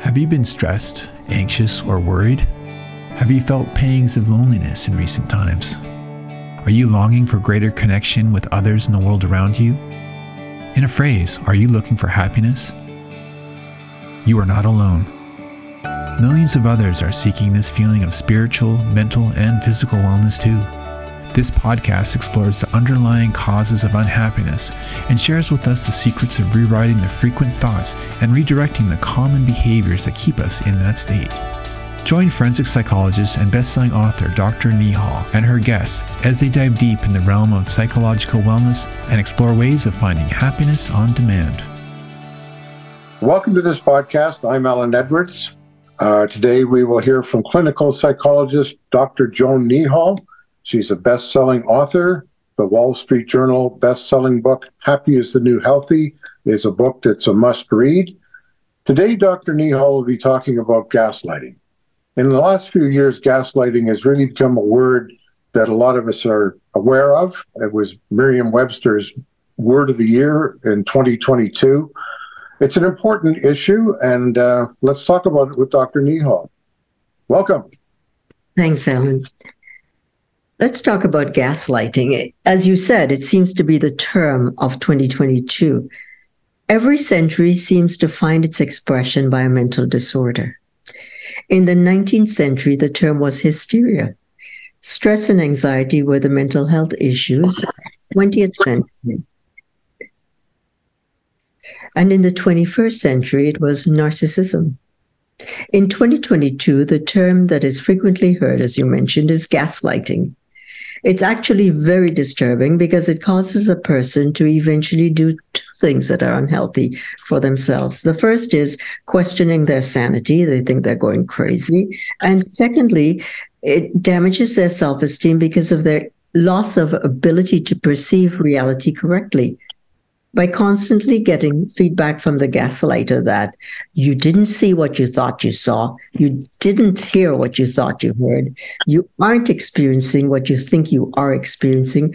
Have you been stressed, anxious, or worried? Have you felt pangs of loneliness in recent times? Are you longing for greater connection with others in the world around you? In a phrase, are you looking for happiness? You are not alone. Millions of others are seeking this feeling of spiritual, mental, and physical wellness too. This podcast explores the underlying causes of unhappiness and shares with us the secrets of rewriting the frequent thoughts and redirecting the common behaviors that keep us in that state. Join forensic psychologist and best-selling author Dr. Neehall and her guests as they dive deep in the realm of psychological wellness and explore ways of finding happiness on demand. Welcome to this podcast. I'm Alan Edwards. Uh, today we will hear from clinical psychologist Dr. Joan Neehall. She's a best-selling author. The Wall Street Journal best-selling book "Happy is the New Healthy" is a book that's a must-read. Today, Dr. Neehall will be talking about gaslighting in the last few years, gaslighting has really become a word that a lot of us are aware of. It was Merriam Webster's word of the year in 2022. It's an important issue, and uh, let's talk about it with Dr. Neehall. Welcome. Thanks, Alan. Let's talk about gaslighting. As you said, it seems to be the term of 2022. Every century seems to find its expression by a mental disorder. In the 19th century, the term was hysteria. Stress and anxiety were the mental health issues 20th century. And in the 21st century, it was narcissism. In 2022, the term that is frequently heard, as you mentioned, is gaslighting. It's actually very disturbing because it causes a person to eventually do two things that are unhealthy for themselves. The first is questioning their sanity, they think they're going crazy. And secondly, it damages their self esteem because of their loss of ability to perceive reality correctly by constantly getting feedback from the gaslighter that you didn't see what you thought you saw, you didn't hear what you thought you heard, you aren't experiencing what you think you are experiencing,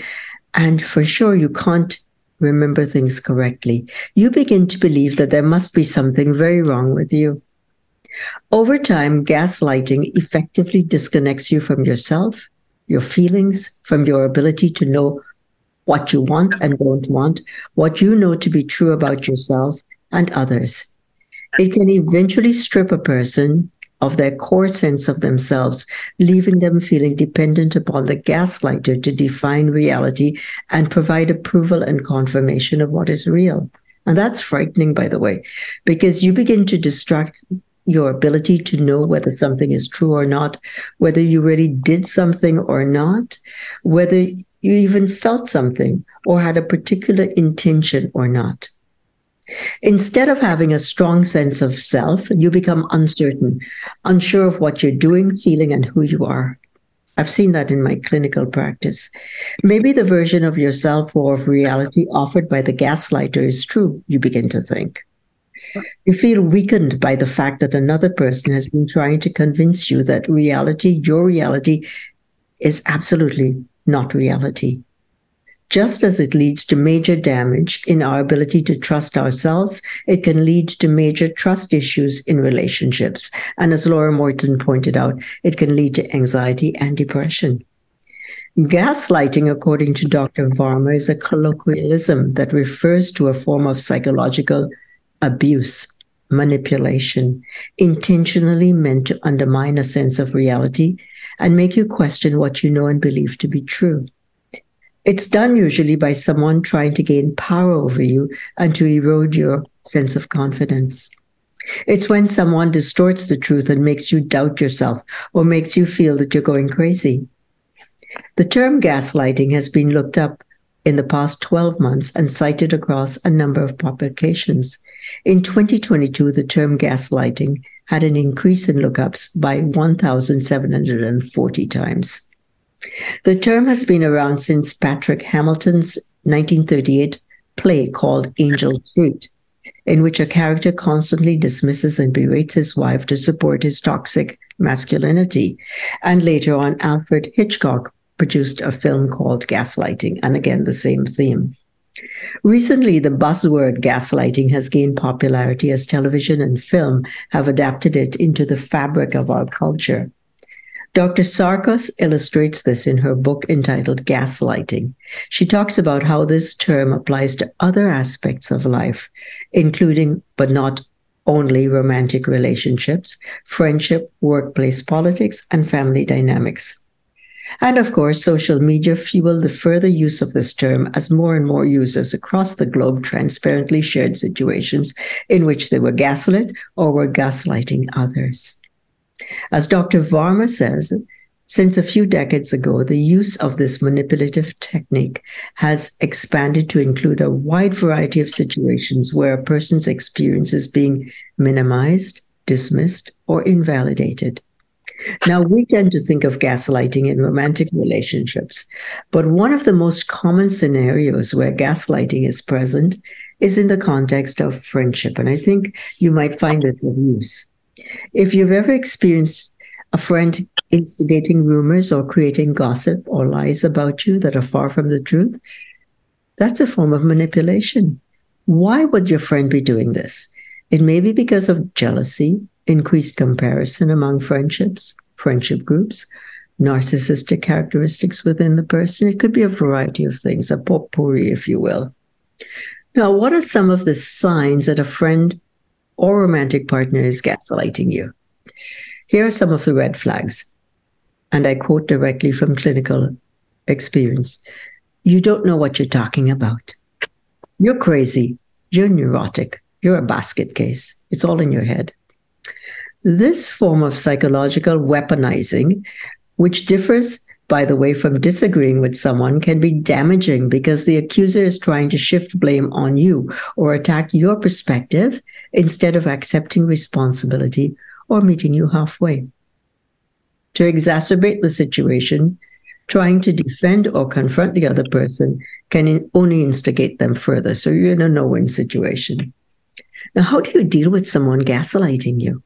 and for sure you can't remember things correctly. You begin to believe that there must be something very wrong with you. Over time, gaslighting effectively disconnects you from yourself, your feelings, from your ability to know what you want and don't want, what you know to be true about yourself and others. It can eventually strip a person of their core sense of themselves, leaving them feeling dependent upon the gaslighter to define reality and provide approval and confirmation of what is real. And that's frightening, by the way, because you begin to distract your ability to know whether something is true or not, whether you really did something or not, whether you even felt something or had a particular intention or not. Instead of having a strong sense of self, you become uncertain, unsure of what you're doing, feeling, and who you are. I've seen that in my clinical practice. Maybe the version of yourself or of reality offered by the gaslighter is true, you begin to think. You feel weakened by the fact that another person has been trying to convince you that reality, your reality, is absolutely not reality. Just as it leads to major damage in our ability to trust ourselves, it can lead to major trust issues in relationships. And as Laura Morton pointed out, it can lead to anxiety and depression. Gaslighting, according to Dr. Varma, is a colloquialism that refers to a form of psychological abuse, manipulation, intentionally meant to undermine a sense of reality and make you question what you know and believe to be true. It's done usually by someone trying to gain power over you and to erode your sense of confidence. It's when someone distorts the truth and makes you doubt yourself or makes you feel that you're going crazy. The term gaslighting has been looked up in the past 12 months and cited across a number of publications. In 2022, the term gaslighting had an increase in lookups by 1,740 times. The term has been around since Patrick Hamilton's 1938 play called Angel Street, in which a character constantly dismisses and berates his wife to support his toxic masculinity. And later on, Alfred Hitchcock produced a film called Gaslighting, and again, the same theme. Recently, the buzzword gaslighting has gained popularity as television and film have adapted it into the fabric of our culture. Dr. Sarkis illustrates this in her book entitled Gaslighting. She talks about how this term applies to other aspects of life, including, but not only, romantic relationships, friendship, workplace politics, and family dynamics. And of course, social media fueled the further use of this term as more and more users across the globe transparently shared situations in which they were gaslit or were gaslighting others. As Dr. Varma says, since a few decades ago, the use of this manipulative technique has expanded to include a wide variety of situations where a person's experience is being minimized, dismissed, or invalidated. Now, we tend to think of gaslighting in romantic relationships, but one of the most common scenarios where gaslighting is present is in the context of friendship. And I think you might find this of use. If you've ever experienced a friend instigating rumors or creating gossip or lies about you that are far from the truth, that's a form of manipulation. Why would your friend be doing this? It may be because of jealousy, increased comparison among friendships, friendship groups, narcissistic characteristics within the person. It could be a variety of things, a potpourri, if you will. Now, what are some of the signs that a friend or romantic partner is gaslighting you? Here are some of the red flags. And I quote directly from clinical experience You don't know what you're talking about. You're crazy. You're neurotic. You're a basket case. It's all in your head. This form of psychological weaponizing, which differs, by the way, from disagreeing with someone, can be damaging because the accuser is trying to shift blame on you or attack your perspective instead of accepting responsibility or meeting you halfway. To exacerbate the situation, trying to defend or confront the other person can only instigate them further. So you're in a no win situation. Now, how do you deal with someone gaslighting you?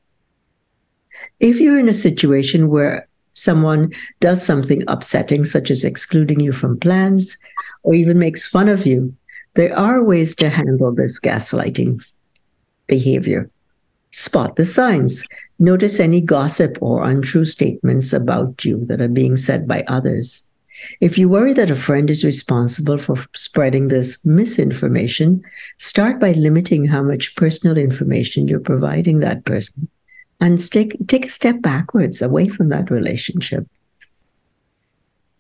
If you're in a situation where someone does something upsetting, such as excluding you from plans or even makes fun of you, there are ways to handle this gaslighting behavior. Spot the signs. Notice any gossip or untrue statements about you that are being said by others. If you worry that a friend is responsible for spreading this misinformation, start by limiting how much personal information you're providing that person and take, take a step backwards away from that relationship.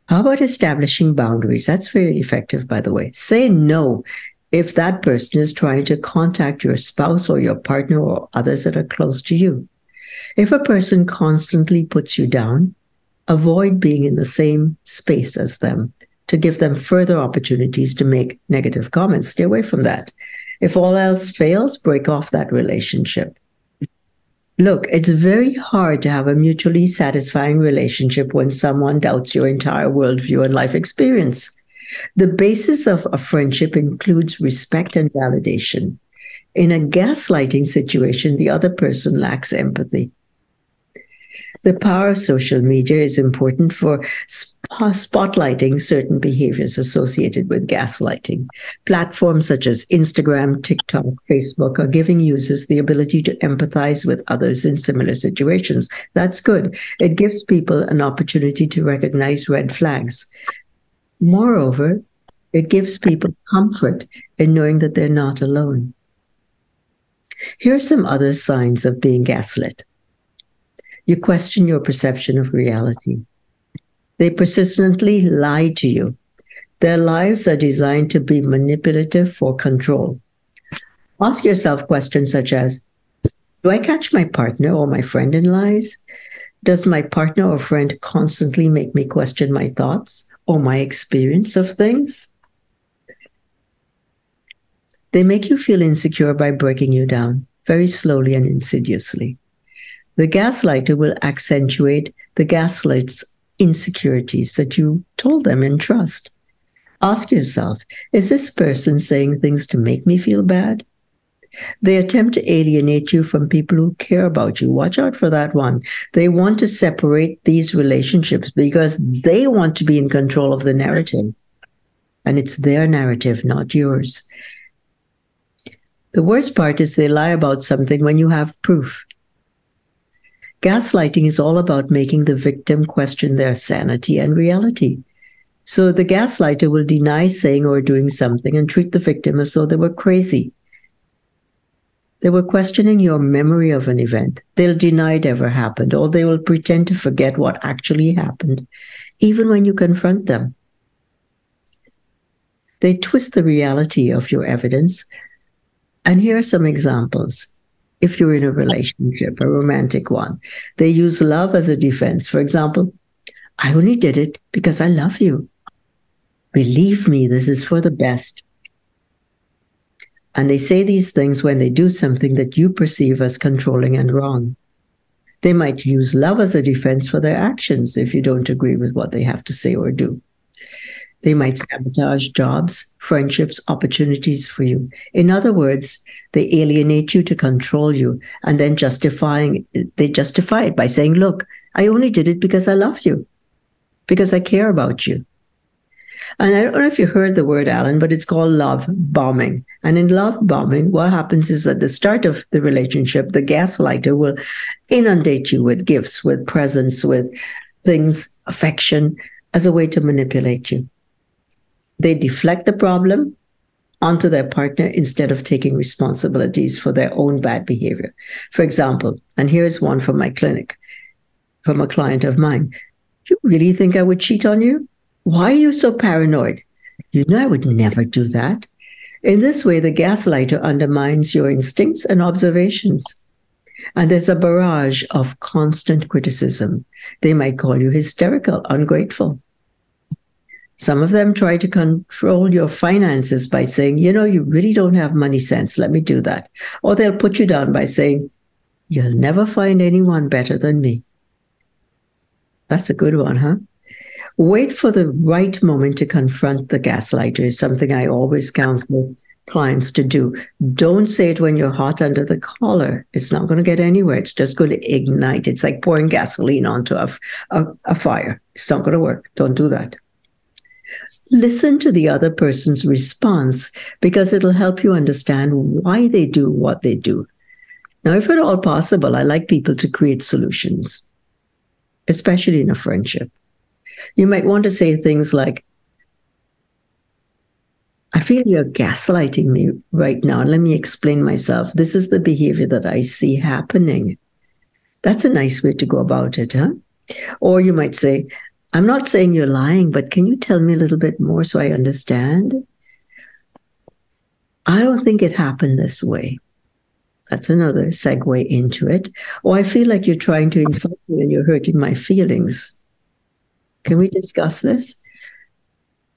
How about establishing boundaries? That's very effective, by the way. Say no if that person is trying to contact your spouse or your partner or others that are close to you. If a person constantly puts you down, avoid being in the same space as them to give them further opportunities to make negative comments. Stay away from that. If all else fails, break off that relationship. Look, it's very hard to have a mutually satisfying relationship when someone doubts your entire worldview and life experience. The basis of a friendship includes respect and validation. In a gaslighting situation, the other person lacks empathy. The power of social media is important for spotlighting certain behaviors associated with gaslighting. Platforms such as Instagram, TikTok, Facebook are giving users the ability to empathize with others in similar situations. That's good. It gives people an opportunity to recognize red flags. Moreover, it gives people comfort in knowing that they're not alone. Here are some other signs of being gaslit. You question your perception of reality. They persistently lie to you. Their lives are designed to be manipulative for control. Ask yourself questions such as Do I catch my partner or my friend in lies? Does my partner or friend constantly make me question my thoughts or my experience of things? They make you feel insecure by breaking you down very slowly and insidiously. The gaslighter will accentuate the gaslight's insecurities that you told them in trust. Ask yourself is this person saying things to make me feel bad? They attempt to alienate you from people who care about you. Watch out for that one. They want to separate these relationships because they want to be in control of the narrative. and it's their narrative, not yours. The worst part is they lie about something when you have proof. Gaslighting is all about making the victim question their sanity and reality. So the gaslighter will deny saying or doing something and treat the victim as though they were crazy. They were questioning your memory of an event. They'll deny it ever happened, or they will pretend to forget what actually happened, even when you confront them. They twist the reality of your evidence. And here are some examples. If you're in a relationship, a romantic one, they use love as a defense. For example, I only did it because I love you. Believe me, this is for the best. And they say these things when they do something that you perceive as controlling and wrong. They might use love as a defense for their actions if you don't agree with what they have to say or do. They might sabotage jobs, friendships, opportunities for you. In other words, they alienate you to control you and then justifying they justify it by saying, look, I only did it because I love you, because I care about you. And I don't know if you heard the word, Alan, but it's called love bombing. And in love bombing, what happens is at the start of the relationship, the gaslighter will inundate you with gifts, with presents, with things, affection, as a way to manipulate you. They deflect the problem onto their partner instead of taking responsibilities for their own bad behavior. For example, and here's one from my clinic, from a client of mine. You really think I would cheat on you? Why are you so paranoid? You know, I would never do that. In this way, the gaslighter undermines your instincts and observations. And there's a barrage of constant criticism. They might call you hysterical, ungrateful. Some of them try to control your finances by saying, you know, you really don't have money sense. Let me do that. Or they'll put you down by saying, you'll never find anyone better than me. That's a good one, huh? Wait for the right moment to confront the gaslighter is something I always counsel clients to do. Don't say it when you're hot under the collar. It's not going to get anywhere. It's just going to ignite. It's like pouring gasoline onto a, a, a fire. It's not going to work. Don't do that. Listen to the other person's response because it'll help you understand why they do what they do. Now, if at all possible, I like people to create solutions, especially in a friendship. You might want to say things like, I feel you're gaslighting me right now. Let me explain myself. This is the behavior that I see happening. That's a nice way to go about it, huh? Or you might say, I'm not saying you're lying, but can you tell me a little bit more so I understand? I don't think it happened this way. That's another segue into it. Or I feel like you're trying to insult me and you're hurting my feelings. Can we discuss this?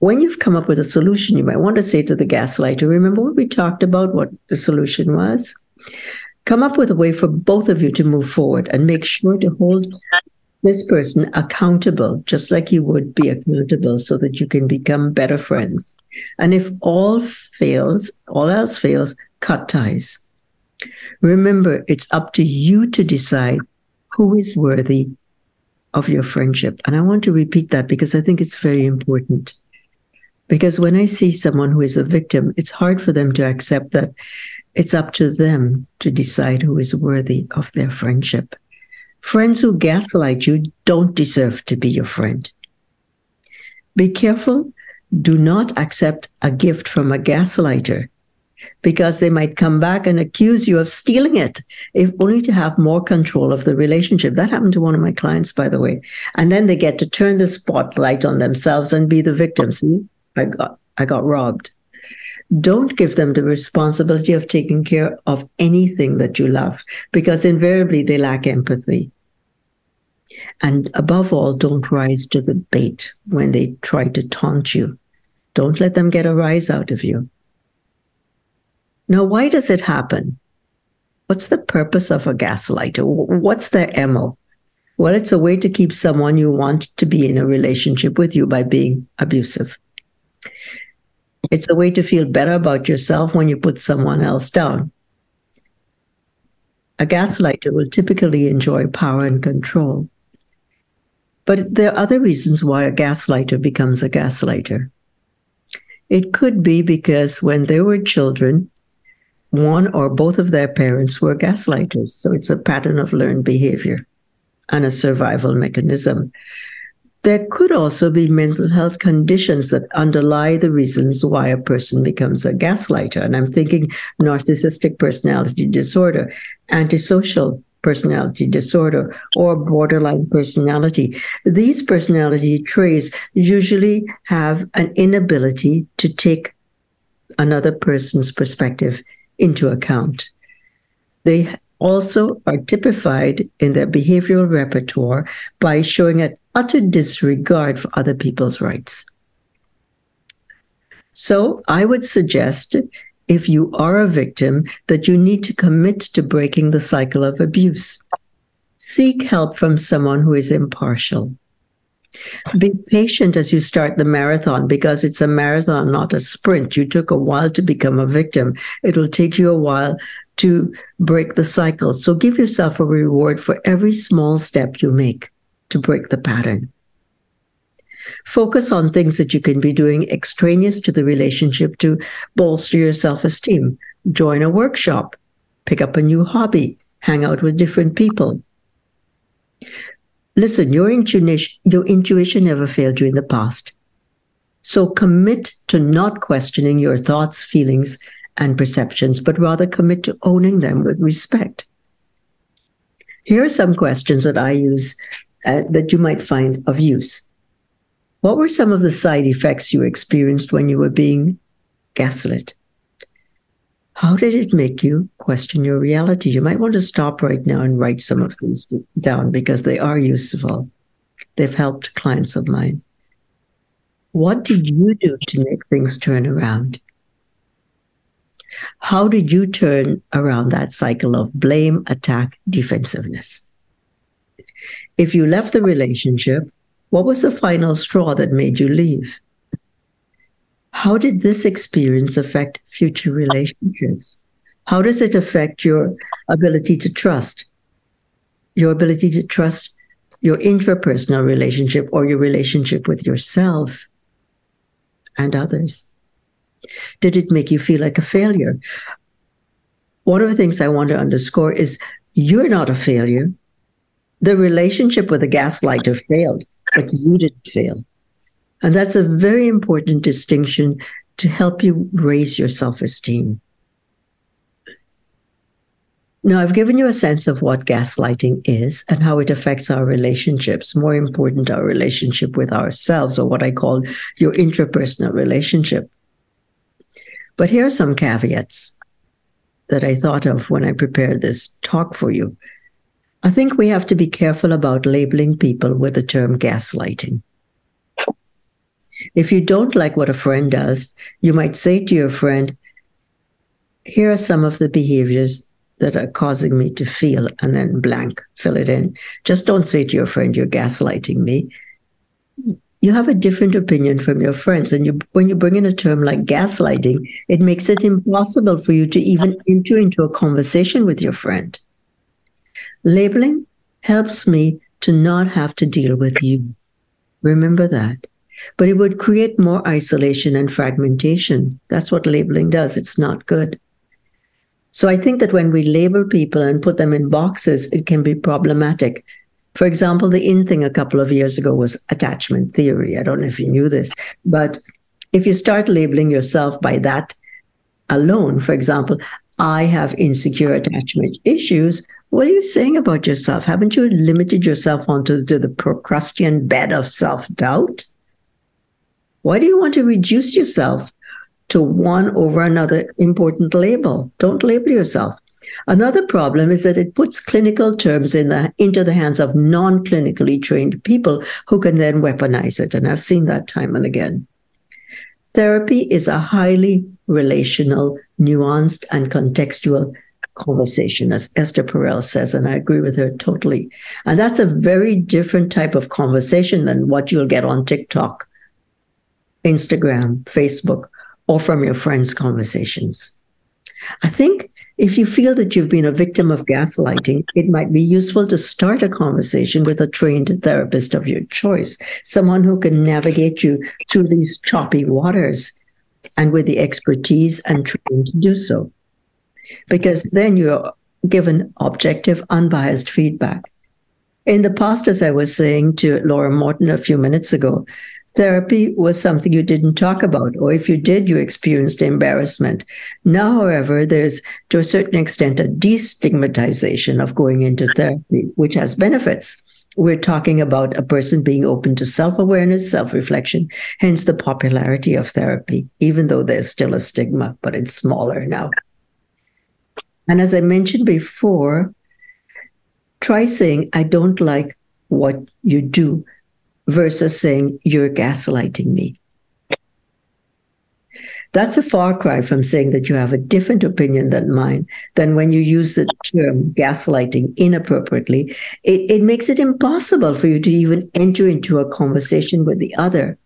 When you've come up with a solution, you might want to say to the gaslighter, remember what we talked about, what the solution was? Come up with a way for both of you to move forward and make sure to hold this person accountable, just like you would be accountable, so that you can become better friends. And if all fails, all else fails, cut ties. Remember, it's up to you to decide who is worthy of your friendship. And I want to repeat that because I think it's very important. Because when I see someone who is a victim, it's hard for them to accept that it's up to them to decide who is worthy of their friendship. Friends who gaslight you don't deserve to be your friend. Be careful. Do not accept a gift from a gaslighter because they might come back and accuse you of stealing it, if only to have more control of the relationship. That happened to one of my clients, by the way. And then they get to turn the spotlight on themselves and be the victim. See, I got I got robbed. Don't give them the responsibility of taking care of anything that you love, because invariably they lack empathy. And above all, don't rise to the bait when they try to taunt you. Don't let them get a rise out of you. Now, why does it happen? What's the purpose of a gaslighter? What's their MO? Well, it's a way to keep someone you want to be in a relationship with you by being abusive. It's a way to feel better about yourself when you put someone else down. A gaslighter will typically enjoy power and control. But there are other reasons why a gaslighter becomes a gaslighter. It could be because when they were children, one or both of their parents were gaslighters. So it's a pattern of learned behavior and a survival mechanism. There could also be mental health conditions that underlie the reasons why a person becomes a gaslighter. And I'm thinking narcissistic personality disorder, antisocial personality disorder, or borderline personality. These personality traits usually have an inability to take another person's perspective into account. They also are typified in their behavioral repertoire by showing an utter disregard for other people's rights. So I would suggest if you are a victim that you need to commit to breaking the cycle of abuse. Seek help from someone who is impartial. Be patient as you start the marathon because it's a marathon, not a sprint. You took a while to become a victim. It will take you a while to break the cycle. So give yourself a reward for every small step you make to break the pattern. Focus on things that you can be doing extraneous to the relationship to bolster your self esteem. Join a workshop, pick up a new hobby, hang out with different people. Listen, your intuition, your intuition never failed you in the past. So commit to not questioning your thoughts, feelings, and perceptions, but rather commit to owning them with respect. Here are some questions that I use uh, that you might find of use. What were some of the side effects you experienced when you were being gaslit? How did it make you question your reality? You might want to stop right now and write some of these down because they are useful. They've helped clients of mine. What did you do to make things turn around? How did you turn around that cycle of blame, attack, defensiveness? If you left the relationship, what was the final straw that made you leave? How did this experience affect future relationships? How does it affect your ability to trust? Your ability to trust your intrapersonal relationship or your relationship with yourself and others? Did it make you feel like a failure? One of the things I want to underscore is you're not a failure. The relationship with the gaslighter failed, but you didn't fail. And that's a very important distinction to help you raise your self esteem. Now, I've given you a sense of what gaslighting is and how it affects our relationships. More important, our relationship with ourselves, or what I call your intrapersonal relationship. But here are some caveats that I thought of when I prepared this talk for you. I think we have to be careful about labeling people with the term gaslighting. If you don't like what a friend does, you might say to your friend, Here are some of the behaviors that are causing me to feel, and then blank, fill it in. Just don't say to your friend, You're gaslighting me you have a different opinion from your friends. And you, when you bring in a term like gaslighting, it makes it impossible for you to even enter into a conversation with your friend. Labeling helps me to not have to deal with you. Remember that. But it would create more isolation and fragmentation. That's what labeling does. It's not good. So I think that when we label people and put them in boxes, it can be problematic. For example, the in thing a couple of years ago was attachment theory. I don't know if you knew this, but if you start labeling yourself by that alone, for example, I have insecure attachment issues. What are you saying about yourself? Haven't you limited yourself onto the Procrustean bed of self doubt? Why do you want to reduce yourself to one over another important label? Don't label yourself. Another problem is that it puts clinical terms in the, into the hands of non clinically trained people who can then weaponize it. And I've seen that time and again. Therapy is a highly relational, nuanced, and contextual conversation, as Esther Perel says, and I agree with her totally. And that's a very different type of conversation than what you'll get on TikTok, Instagram, Facebook, or from your friends' conversations. I think if you feel that you've been a victim of gaslighting, it might be useful to start a conversation with a trained therapist of your choice, someone who can navigate you through these choppy waters. and with the expertise and training to do so. Because then you're given objective, unbiased feedback. In the past, as I was saying to Laura Morton a few minutes ago, therapy was something you didn't talk about, or if you did, you experienced embarrassment. Now, however, there's to a certain extent a destigmatization of going into therapy, which has benefits. We're talking about a person being open to self awareness, self reflection, hence the popularity of therapy, even though there's still a stigma, but it's smaller now. And as I mentioned before, try saying, I don't like what you do versus saying, you're gaslighting me. That's a far cry from saying that you have a different opinion than mine, than when you use the term gaslighting inappropriately. It, it makes it impossible for you to even enter into a conversation with the other.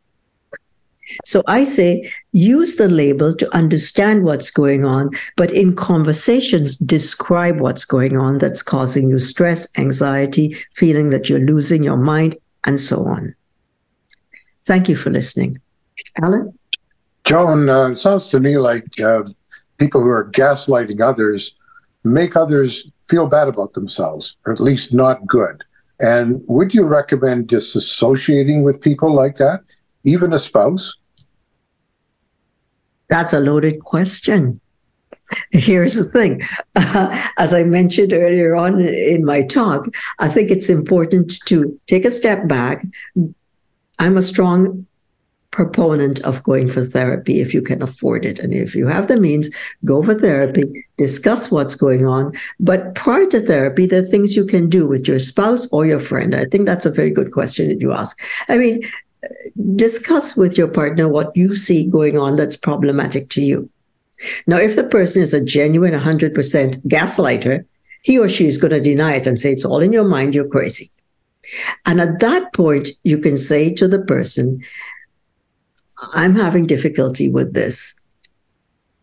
So I say use the label to understand what's going on, but in conversations, describe what's going on that's causing you stress, anxiety, feeling that you're losing your mind, and so on. Thank you for listening. Alan? Joan, uh, sounds to me like uh, people who are gaslighting others make others feel bad about themselves, or at least not good. And would you recommend disassociating with people like that, even a spouse? That's a loaded question. Here's the thing. Uh, as I mentioned earlier on in my talk, I think it's important to take a step back. I'm a strong proponent of going for therapy if you can afford it. And if you have the means, go for therapy, discuss what's going on. But prior to therapy, there are things you can do with your spouse or your friend. I think that's a very good question that you ask. I mean, discuss with your partner what you see going on that's problematic to you. Now, if the person is a genuine 100% gaslighter, he or she is going to deny it and say, It's all in your mind, you're crazy. And at that point, you can say to the person, I'm having difficulty with this.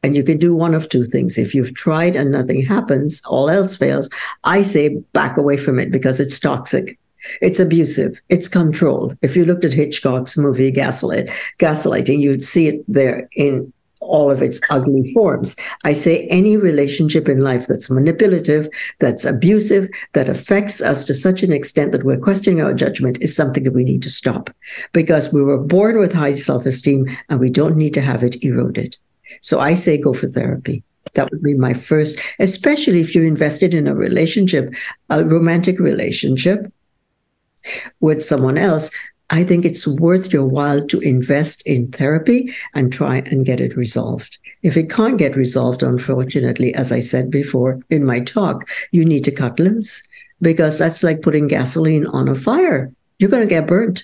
And you can do one of two things. If you've tried and nothing happens, all else fails, I say back away from it because it's toxic. It's abusive. It's control. If you looked at Hitchcock's movie Gaslight, Gaslighting, you'd see it there in all of its ugly forms. I say any relationship in life that's manipulative, that's abusive, that affects us to such an extent that we're questioning our judgment is something that we need to stop because we were born with high self esteem and we don't need to have it eroded. So I say go for therapy. That would be my first, especially if you're invested in a relationship, a romantic relationship with someone else I think it's worth your while to invest in therapy and try and get it resolved. If it can't get resolved, unfortunately, as I said before in my talk, you need to cut loose because that's like putting gasoline on a fire. You're going to get burnt.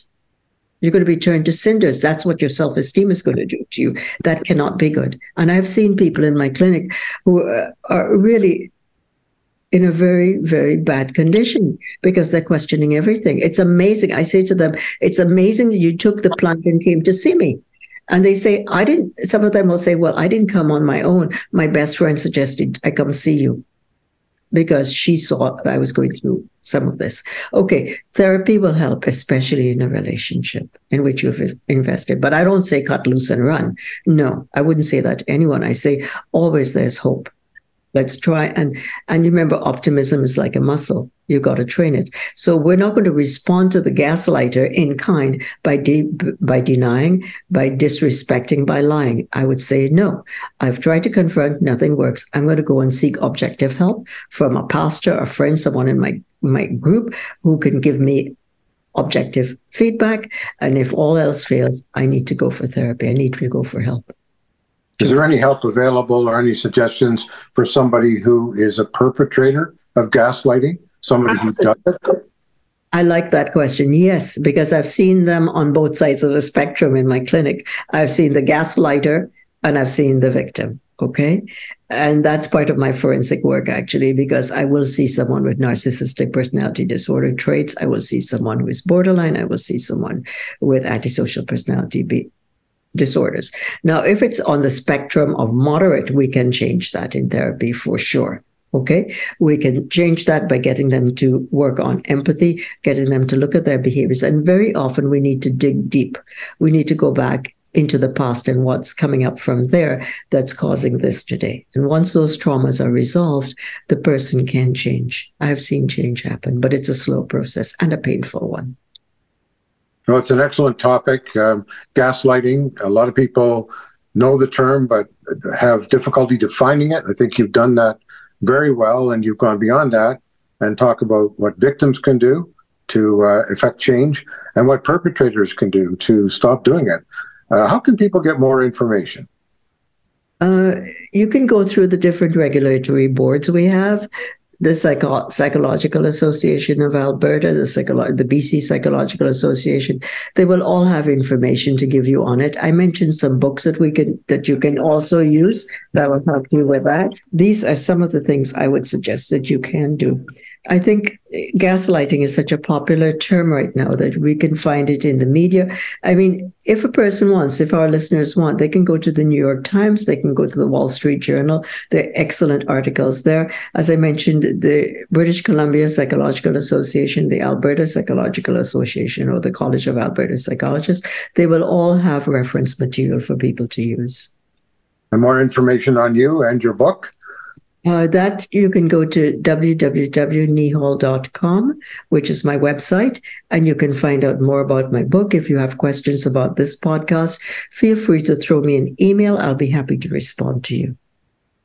You're going to be turned to cinders. That's what your self esteem is going to do to you. That cannot be good. And I've seen people in my clinic who uh, are really in a very, very bad condition because they're questioning everything. It's amazing. I say to them, it's amazing that you took the plunge and came to see me. And they say, I didn't, some of them will say, well, I didn't come on my own. My best friend suggested I come see you because she saw I was going through some of this. Okay, therapy will help, especially in a relationship in which you've invested. But I don't say cut loose and run. No, I wouldn't say that to anyone. I say always there's hope. Let's try and and remember optimism is like a muscle. You got to train it. So we're not going to respond to the gaslighter in kind by de- by denying, by disrespecting, by lying. I would say no. I've tried to confront, nothing works. I'm going to go and seek objective help from a pastor, a friend, someone in my my group who can give me objective feedback. And if all else fails, I need to go for therapy. I need to go for help. Is there any help available or any suggestions for somebody who is a perpetrator of gaslighting? Somebody Absolutely. who does it? I like that question. Yes, because I've seen them on both sides of the spectrum in my clinic. I've seen the gaslighter and I've seen the victim. Okay. And that's part of my forensic work, actually, because I will see someone with narcissistic personality disorder traits. I will see someone who is borderline. I will see someone with antisocial personality disorders. Now, if it's on the spectrum of moderate, we can change that in therapy for sure. Okay, we can change that by getting them to work on empathy, getting them to look at their behaviors. And very often we need to dig deep. We need to go back into the past and what's coming up from there that's causing this today. And once those traumas are resolved, the person can change. I've seen change happen, but it's a slow process and a painful one. Well, it's an excellent topic. Um, gaslighting, a lot of people know the term, but have difficulty defining it. I think you've done that very well, and you've gone beyond that and talk about what victims can do to uh, effect change and what perpetrators can do to stop doing it. Uh, how can people get more information? Uh, you can go through the different regulatory boards we have. The Psycho- Psychological Association of Alberta, the, the BC Psychological Association, they will all have information to give you on it. I mentioned some books that we can that you can also use that will help you with that. These are some of the things I would suggest that you can do. I think eh, gaslighting is such a popular term right now that we can find it in the media. I mean, if a person wants, if our listeners want, they can go to the New York Times, they can go to the Wall Street Journal. There are excellent articles there. As I mentioned, the British Columbia Psychological Association, the Alberta Psychological Association, or the College of Alberta Psychologists, they will all have reference material for people to use. And more information on you and your book? Uh, that you can go to www.neehall.com, which is my website, and you can find out more about my book. If you have questions about this podcast, feel free to throw me an email. I'll be happy to respond to you.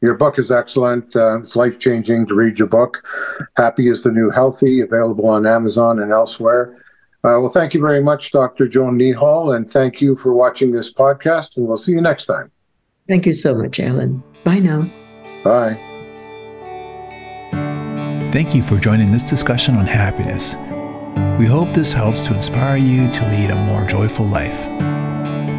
Your book is excellent. Uh, it's life changing to read your book. Happy is the New Healthy, available on Amazon and elsewhere. Uh, well, thank you very much, Dr. Joan Neehall, and thank you for watching this podcast, and we'll see you next time. Thank you so much, Alan. Bye now. Bye. Thank you for joining this discussion on happiness. We hope this helps to inspire you to lead a more joyful life.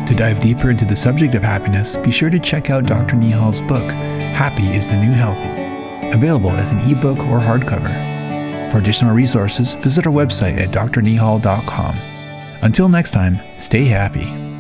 To dive deeper into the subject of happiness, be sure to check out Dr. Neehall's book, Happy is the New Healthy, available as an ebook or hardcover. For additional resources, visit our website at drneehall.com. Until next time, stay happy.